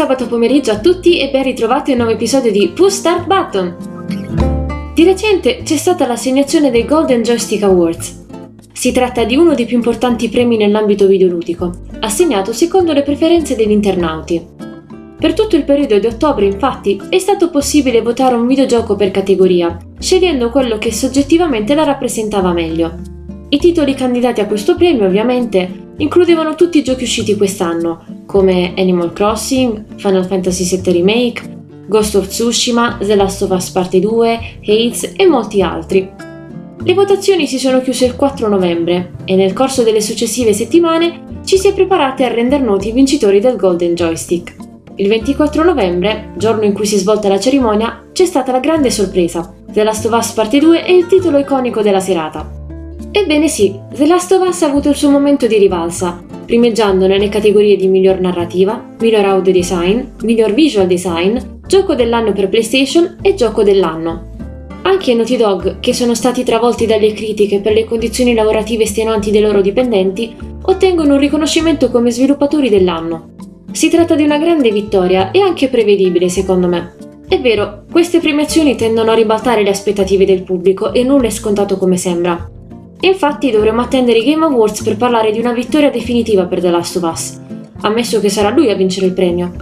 Sabato pomeriggio a tutti e ben ritrovati a un nuovo episodio di Push Start Button! Di recente c'è stata l'assegnazione dei Golden Joystick Awards. Si tratta di uno dei più importanti premi nell'ambito videoludico, assegnato secondo le preferenze degli internauti. Per tutto il periodo di ottobre, infatti, è stato possibile votare un videogioco per categoria, scegliendo quello che soggettivamente la rappresentava meglio. I titoli candidati a questo premio, ovviamente, includevano tutti i giochi usciti quest'anno, come Animal Crossing, Final Fantasy VII Remake, Ghost of Tsushima, The Last of Us Parte 2, Hades e molti altri. Le votazioni si sono chiuse il 4 novembre e nel corso delle successive settimane ci si è preparati a rendere noti i vincitori del Golden Joystick. Il 24 novembre, giorno in cui si è svolta la cerimonia, c'è stata la grande sorpresa. The Last of Us Parte 2 è il titolo iconico della serata. Ebbene sì, The Last of Us ha avuto il suo momento di rivalsa, primeggiando nelle categorie di miglior narrativa, miglior audio design, miglior visual design, gioco dell'anno per PlayStation e gioco dell'anno. Anche Naughty Dog, che sono stati travolti dalle critiche per le condizioni lavorative estenuanti dei loro dipendenti, ottengono un riconoscimento come sviluppatori dell'anno. Si tratta di una grande vittoria e anche prevedibile secondo me. È vero, queste premiazioni tendono a ribaltare le aspettative del pubblico e nulla è scontato come sembra. Infatti dovremo attendere i Game Awards per parlare di una vittoria definitiva per The Last of Us, ammesso che sarà lui a vincere il premio.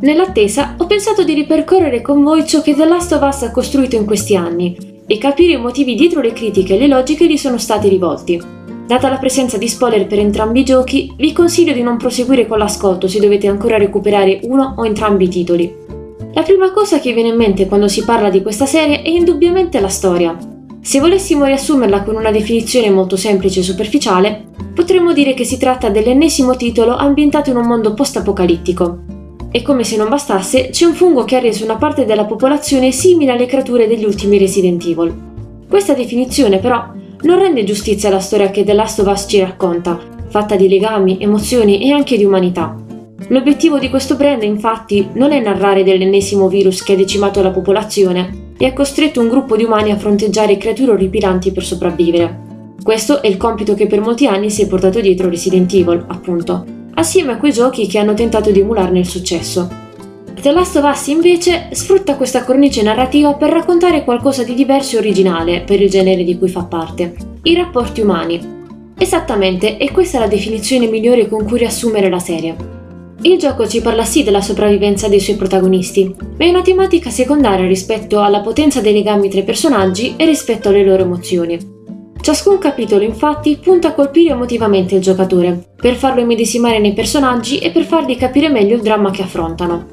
Nell'attesa ho pensato di ripercorrere con voi ciò che The Last of Us ha costruito in questi anni e capire i motivi dietro le critiche e le logiche gli sono stati rivolti. Data la presenza di spoiler per entrambi i giochi, vi consiglio di non proseguire con l'ascolto se dovete ancora recuperare uno o entrambi i titoli. La prima cosa che viene in mente quando si parla di questa serie è indubbiamente la storia, se volessimo riassumerla con una definizione molto semplice e superficiale, potremmo dire che si tratta dell'ennesimo titolo ambientato in un mondo post-apocalittico. E come se non bastasse, c'è un fungo che ha reso una parte della popolazione simile alle creature degli ultimi Resident Evil. Questa definizione, però, non rende giustizia alla storia che The Last of Us ci racconta, fatta di legami, emozioni e anche di umanità. L'obiettivo di questo brand, infatti, non è narrare dell'ennesimo virus che ha decimato la popolazione, e ha costretto un gruppo di umani a fronteggiare creature orripilanti per sopravvivere. Questo è il compito che per molti anni si è portato dietro Resident Evil, appunto, assieme a quei giochi che hanno tentato di emularne il successo. The Last of Us invece sfrutta questa cornice narrativa per raccontare qualcosa di diverso e originale per il genere di cui fa parte, i rapporti umani. Esattamente, e questa è la definizione migliore con cui riassumere la serie. Il gioco ci parla sì della sopravvivenza dei suoi protagonisti, ma è una tematica secondaria rispetto alla potenza dei legami tra i personaggi e rispetto alle loro emozioni. Ciascun capitolo infatti punta a colpire emotivamente il giocatore, per farlo immedesimare nei personaggi e per fargli capire meglio il dramma che affrontano.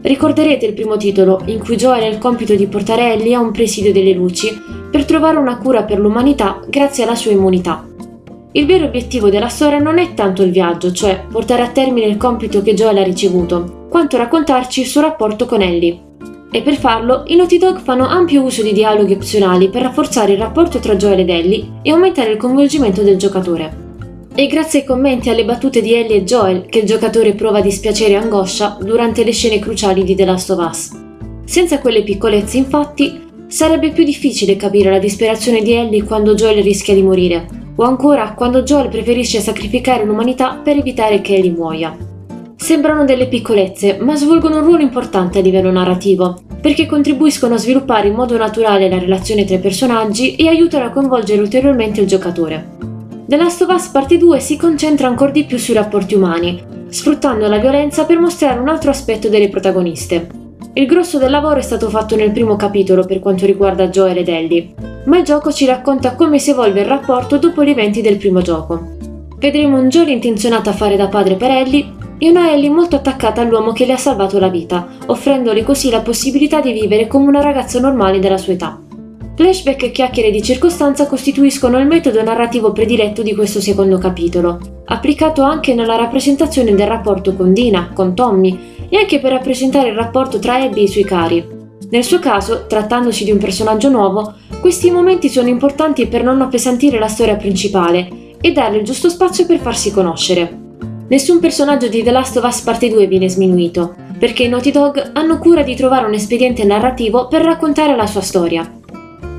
Ricorderete il primo titolo, in cui Joel ha il compito di portare Ellie a un presidio delle luci per trovare una cura per l'umanità grazie alla sua immunità. Il vero obiettivo della storia non è tanto il viaggio, cioè portare a termine il compito che Joel ha ricevuto, quanto raccontarci il suo rapporto con Ellie. E per farlo, i Naughty Dog fanno ampio uso di dialoghi opzionali per rafforzare il rapporto tra Joel ed Ellie e aumentare il coinvolgimento del giocatore. È grazie ai commenti e alle battute di Ellie e Joel che il giocatore prova dispiacere e angoscia durante le scene cruciali di The Last of Us. Senza quelle piccolezze, infatti, sarebbe più difficile capire la disperazione di Ellie quando Joel rischia di morire, o ancora quando Joel preferisce sacrificare l'umanità per evitare che Ellie muoia. Sembrano delle piccolezze, ma svolgono un ruolo importante a livello narrativo, perché contribuiscono a sviluppare in modo naturale la relazione tra i personaggi e aiutano a coinvolgere ulteriormente il giocatore. The Last of Us Parte 2 si concentra ancora di più sui rapporti umani, sfruttando la violenza per mostrare un altro aspetto delle protagoniste. Il grosso del lavoro è stato fatto nel primo capitolo per quanto riguarda Joel ed Ellie, ma il gioco ci racconta come si evolve il rapporto dopo gli eventi del primo gioco. Vedremo un Joel intenzionato a fare da padre per Ellie e una Ellie molto attaccata all'uomo che le ha salvato la vita, offrendole così la possibilità di vivere come una ragazza normale della sua età. Flashback e chiacchiere di circostanza costituiscono il metodo narrativo prediletto di questo secondo capitolo, applicato anche nella rappresentazione del rapporto con Dina, con Tommy e anche per rappresentare il rapporto tra Abby e i suoi cari, nel suo caso, trattandosi di un personaggio nuovo, questi momenti sono importanti per non appesantire la storia principale e darle il giusto spazio per farsi conoscere. Nessun personaggio di The Last of Us Parte 2 viene sminuito, perché i Naughty Dog hanno cura di trovare un espediente narrativo per raccontare la sua storia.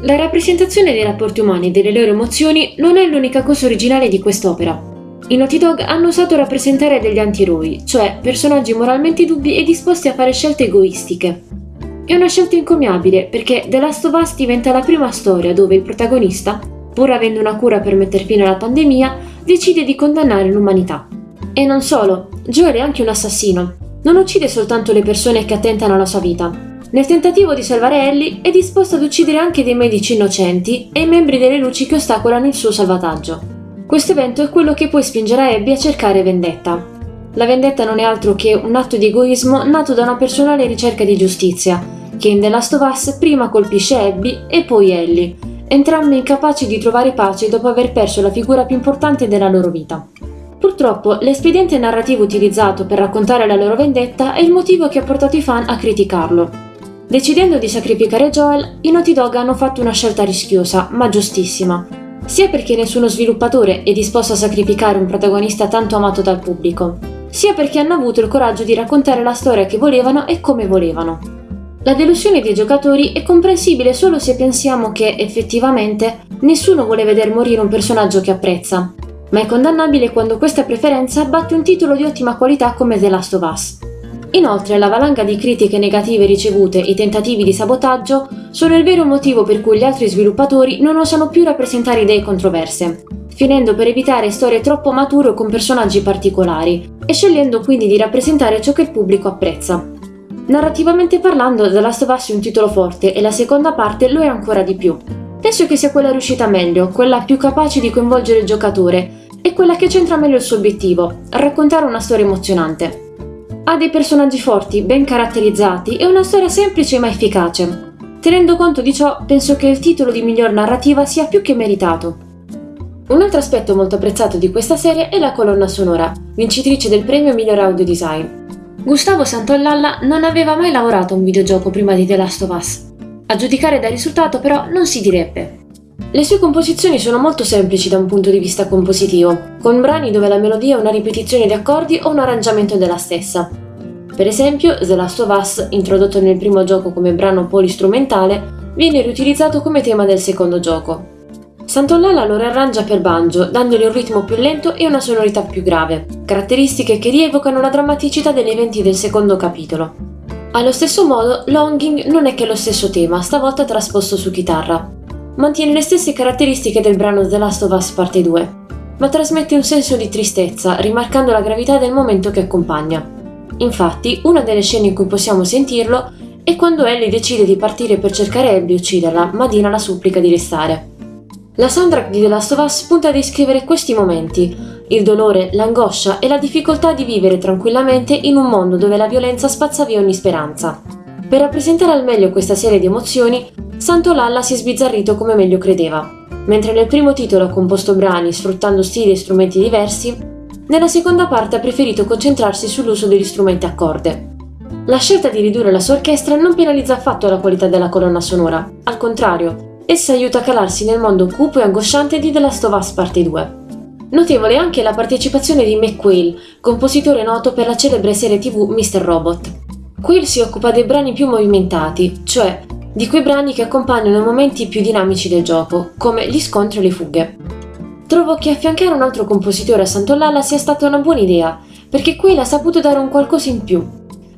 La rappresentazione dei rapporti umani e delle loro emozioni non è l'unica cosa originale di quest'opera. I Naughty Dog hanno usato rappresentare degli anti-eroi, cioè personaggi moralmente dubbi e disposti a fare scelte egoistiche. È una scelta incommiabile perché The Last of Us diventa la prima storia dove il protagonista, pur avendo una cura per mettere fine alla pandemia, decide di condannare l'umanità. E non solo, Joel è anche un assassino. Non uccide soltanto le persone che attentano alla sua vita. Nel tentativo di salvare Ellie è disposto ad uccidere anche dei medici innocenti e i membri delle luci che ostacolano il suo salvataggio. Questo evento è quello che poi spingerà Abby a cercare vendetta. La vendetta non è altro che un atto di egoismo nato da una personale ricerca di giustizia, che in The Last of Us prima colpisce Abby e poi Ellie, entrambi incapaci di trovare pace dopo aver perso la figura più importante della loro vita. Purtroppo, l'espediente narrativo utilizzato per raccontare la loro vendetta è il motivo che ha portato i fan a criticarlo. Decidendo di sacrificare Joel, i Naughty Dog hanno fatto una scelta rischiosa, ma giustissima, sia perché nessuno sviluppatore è disposto a sacrificare un protagonista tanto amato dal pubblico, sia perché hanno avuto il coraggio di raccontare la storia che volevano e come volevano. La delusione dei giocatori è comprensibile solo se pensiamo che, effettivamente, nessuno vuole vedere morire un personaggio che apprezza, ma è condannabile quando questa preferenza batte un titolo di ottima qualità come The Last of Us. Inoltre la valanga di critiche negative ricevute e tentativi di sabotaggio sono il vero motivo per cui gli altri sviluppatori non osano più rappresentare idee controverse, finendo per evitare storie troppo mature con personaggi particolari e scegliendo quindi di rappresentare ciò che il pubblico apprezza. Narrativamente parlando, The Last of Us è un titolo forte e la seconda parte lo è ancora di più. Penso che sia quella riuscita meglio, quella più capace di coinvolgere il giocatore e quella che centra meglio il suo obiettivo, raccontare una storia emozionante. Ha dei personaggi forti, ben caratterizzati e una storia semplice ma efficace. Tenendo conto di ciò, penso che il titolo di miglior narrativa sia più che meritato. Un altro aspetto molto apprezzato di questa serie è la colonna sonora, vincitrice del premio miglior audio design. Gustavo Santollalla non aveva mai lavorato a un videogioco prima di The Last of Us. A giudicare dal risultato però non si direbbe. Le sue composizioni sono molto semplici da un punto di vista compositivo, con brani dove la melodia è una ripetizione di accordi o un arrangiamento della stessa. Per esempio, The Last of Us, introdotto nel primo gioco come brano polistrumentale, viene riutilizzato come tema del secondo gioco. Santollala lo riarrangia per banjo, dandogli un ritmo più lento e una sonorità più grave, caratteristiche che rievocano la drammaticità degli eventi del secondo capitolo. Allo stesso modo, Longing non è che lo stesso tema, stavolta trasposto su chitarra mantiene le stesse caratteristiche del brano The Last of Us Parte 2, ma trasmette un senso di tristezza, rimarcando la gravità del momento che accompagna. Infatti, una delle scene in cui possiamo sentirlo è quando Ellie decide di partire per cercare Abby e ucciderla, ma Dina la supplica di restare. La soundtrack di The Last of Us punta a descrivere questi momenti, il dolore, l'angoscia e la difficoltà di vivere tranquillamente in un mondo dove la violenza spazza via ogni speranza. Per rappresentare al meglio questa serie di emozioni, Santo Lalla si è sbizzarrito come meglio credeva. Mentre nel primo titolo ha composto brani sfruttando stili e strumenti diversi, nella seconda parte ha preferito concentrarsi sull'uso degli strumenti a corde. La scelta di ridurre la sua orchestra non penalizza affatto la qualità della colonna sonora, al contrario, essa aiuta a calarsi nel mondo cupo e angosciante di The Last of Us Parte 2. Notevole anche la partecipazione di McQuail, compositore noto per la celebre serie tv Mr. Robot. Quill si occupa dei brani più movimentati, cioè di quei brani che accompagnano i momenti più dinamici del gioco, come gli scontri e le fughe. Trovo che affiancare un altro compositore a Sant'Ollala sia stata una buona idea, perché qui ha saputo dare un qualcosa in più.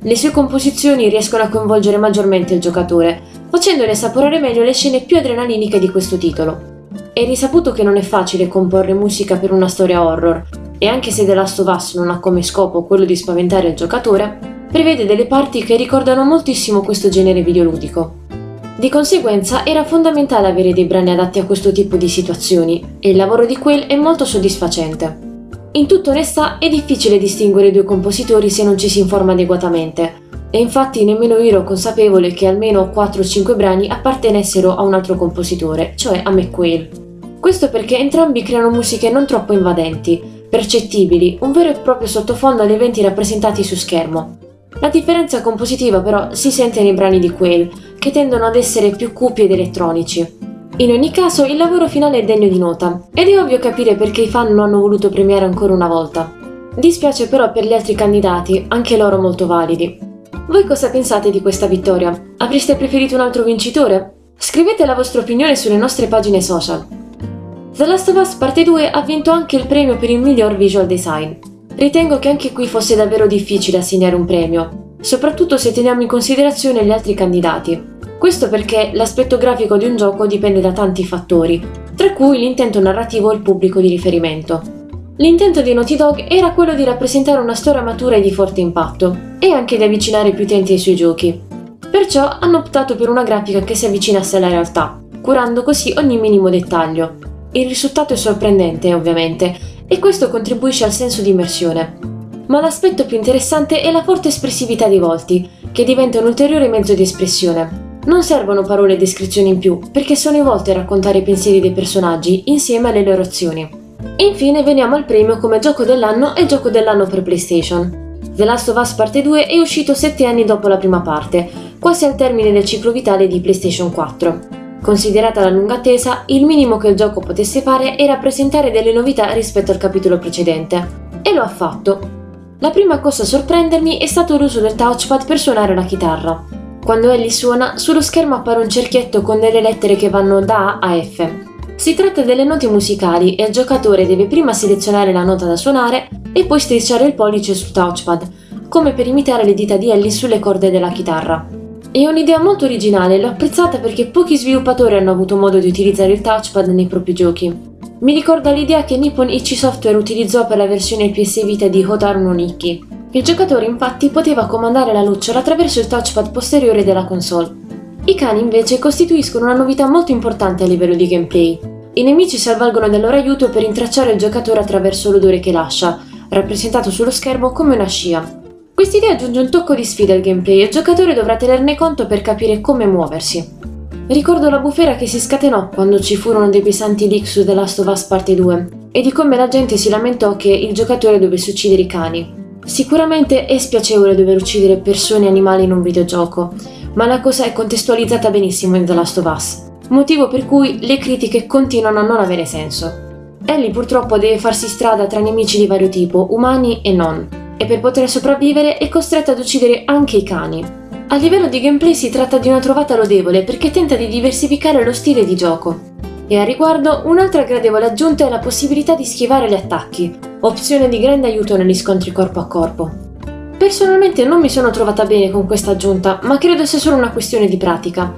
Le sue composizioni riescono a coinvolgere maggiormente il giocatore, facendone assaporare meglio le scene più adrenaliniche di questo titolo. È risaputo che non è facile comporre musica per una storia horror, e anche se The Last of Us non ha come scopo quello di spaventare il giocatore, prevede delle parti che ricordano moltissimo questo genere videoludico. Di conseguenza era fondamentale avere dei brani adatti a questo tipo di situazioni e il lavoro di Quell è molto soddisfacente. In tutta onestà è difficile distinguere due compositori se non ci si informa adeguatamente e infatti nemmeno io ero consapevole che almeno 4-5 brani appartenessero a un altro compositore, cioè a McQuail. Questo perché entrambi creano musiche non troppo invadenti, percettibili, un vero e proprio sottofondo agli eventi rappresentati su schermo, la differenza compositiva però si sente nei brani di Quail, che tendono ad essere più cupi ed elettronici. In ogni caso il lavoro finale è degno di nota, ed è ovvio capire perché i fan lo hanno voluto premiare ancora una volta. Dispiace però per gli altri candidati, anche loro molto validi. Voi cosa pensate di questa vittoria? Avreste preferito un altro vincitore? Scrivete la vostra opinione sulle nostre pagine social. The Last of Us Parte 2 ha vinto anche il premio per il miglior visual design. Ritengo che anche qui fosse davvero difficile assegnare un premio, soprattutto se teniamo in considerazione gli altri candidati. Questo perché l'aspetto grafico di un gioco dipende da tanti fattori, tra cui l'intento narrativo e il pubblico di riferimento. L'intento di Naughty Dog era quello di rappresentare una storia matura e di forte impatto, e anche di avvicinare più utenti ai suoi giochi. Perciò hanno optato per una grafica che si avvicinasse alla realtà, curando così ogni minimo dettaglio, il risultato è sorprendente, ovviamente, e questo contribuisce al senso di immersione. Ma l'aspetto più interessante è la forte espressività dei volti, che diventa un ulteriore mezzo di espressione. Non servono parole e descrizioni in più, perché sono i volti a raccontare i pensieri dei personaggi insieme alle loro azioni. Infine veniamo al premio come gioco dell'anno e gioco dell'anno per PlayStation. The Last of Us Parte 2 è uscito 7 anni dopo la prima parte, quasi al termine del ciclo vitale di PlayStation 4. Considerata la lunga attesa, il minimo che il gioco potesse fare era presentare delle novità rispetto al capitolo precedente. E lo ha fatto. La prima cosa a sorprendermi è stato l'uso del touchpad per suonare la chitarra. Quando Ellie suona, sullo schermo appare un cerchietto con delle lettere che vanno da A a F. Si tratta delle note musicali e il giocatore deve prima selezionare la nota da suonare e poi strisciare il pollice sul touchpad, come per imitare le dita di Ellie sulle corde della chitarra. È un'idea molto originale, l'ho apprezzata perché pochi sviluppatori hanno avuto modo di utilizzare il touchpad nei propri giochi. Mi ricorda l'idea che Nippon Ichi Software utilizzò per la versione PS Vita di Hotaru no Nikki. Il giocatore infatti poteva comandare la lucciola attraverso il touchpad posteriore della console. I cani invece costituiscono una novità molto importante a livello di gameplay. I nemici si avvalgono del loro aiuto per intracciare il giocatore attraverso l'odore che lascia, rappresentato sullo schermo come una scia. Quest'idea aggiunge un tocco di sfida al gameplay e il giocatore dovrà tenerne conto per capire come muoversi. Ricordo la bufera che si scatenò quando ci furono dei pesanti leak su The Last of Us Parte 2 e di come la gente si lamentò che il giocatore dovesse uccidere i cani. Sicuramente è spiacevole dover uccidere persone e animali in un videogioco, ma la cosa è contestualizzata benissimo in The Last of Us, motivo per cui le critiche continuano a non avere senso. Ellie purtroppo deve farsi strada tra nemici di vario tipo, umani e non, e per poter sopravvivere è costretta ad uccidere anche i cani. A livello di gameplay si tratta di una trovata lodevole perché tenta di diversificare lo stile di gioco. E a riguardo un'altra gradevole aggiunta è la possibilità di schivare gli attacchi, opzione di grande aiuto negli scontri corpo a corpo. Personalmente non mi sono trovata bene con questa aggiunta, ma credo sia solo una questione di pratica.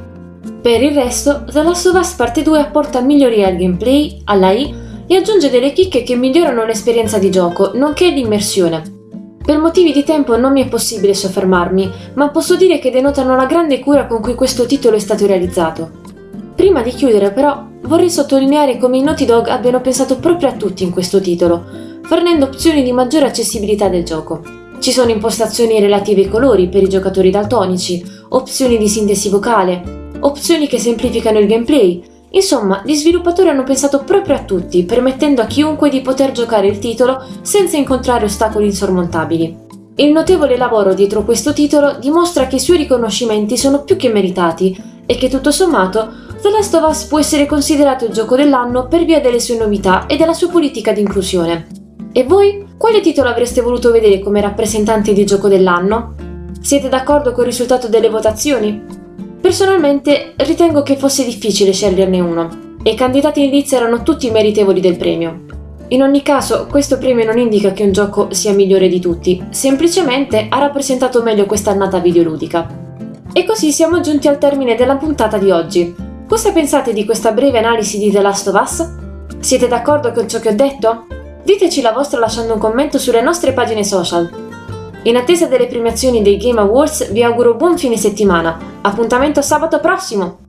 Per il resto, The Last of Us Parte 2 apporta migliorie al gameplay, all'AI e aggiunge delle chicche che migliorano l'esperienza di gioco, nonché l'immersione. Per motivi di tempo non mi è possibile soffermarmi, ma posso dire che denotano la grande cura con cui questo titolo è stato realizzato. Prima di chiudere però vorrei sottolineare come i Naughty Dog abbiano pensato proprio a tutti in questo titolo, fornendo opzioni di maggiore accessibilità del gioco. Ci sono impostazioni relative ai colori per i giocatori daltonici, opzioni di sintesi vocale, opzioni che semplificano il gameplay, Insomma, gli sviluppatori hanno pensato proprio a tutti, permettendo a chiunque di poter giocare il titolo senza incontrare ostacoli insormontabili. Il notevole lavoro dietro questo titolo dimostra che i suoi riconoscimenti sono più che meritati e che tutto sommato The Last of Us può essere considerato il gioco dell'anno per via delle sue novità e della sua politica di inclusione. E voi? Quale titolo avreste voluto vedere come rappresentante di gioco dell'anno? Siete d'accordo col risultato delle votazioni? Personalmente ritengo che fosse difficile sceglierne uno, e i candidati in lizza erano tutti meritevoli del premio. In ogni caso, questo premio non indica che un gioco sia migliore di tutti, semplicemente ha rappresentato meglio questa annata videoludica. E così siamo giunti al termine della puntata di oggi. Cosa pensate di questa breve analisi di The Last of Us? Siete d'accordo con ciò che ho detto? Diteci la vostra lasciando un commento sulle nostre pagine social. In attesa delle premiazioni dei Game Awards vi auguro buon fine settimana. Appuntamento sabato prossimo!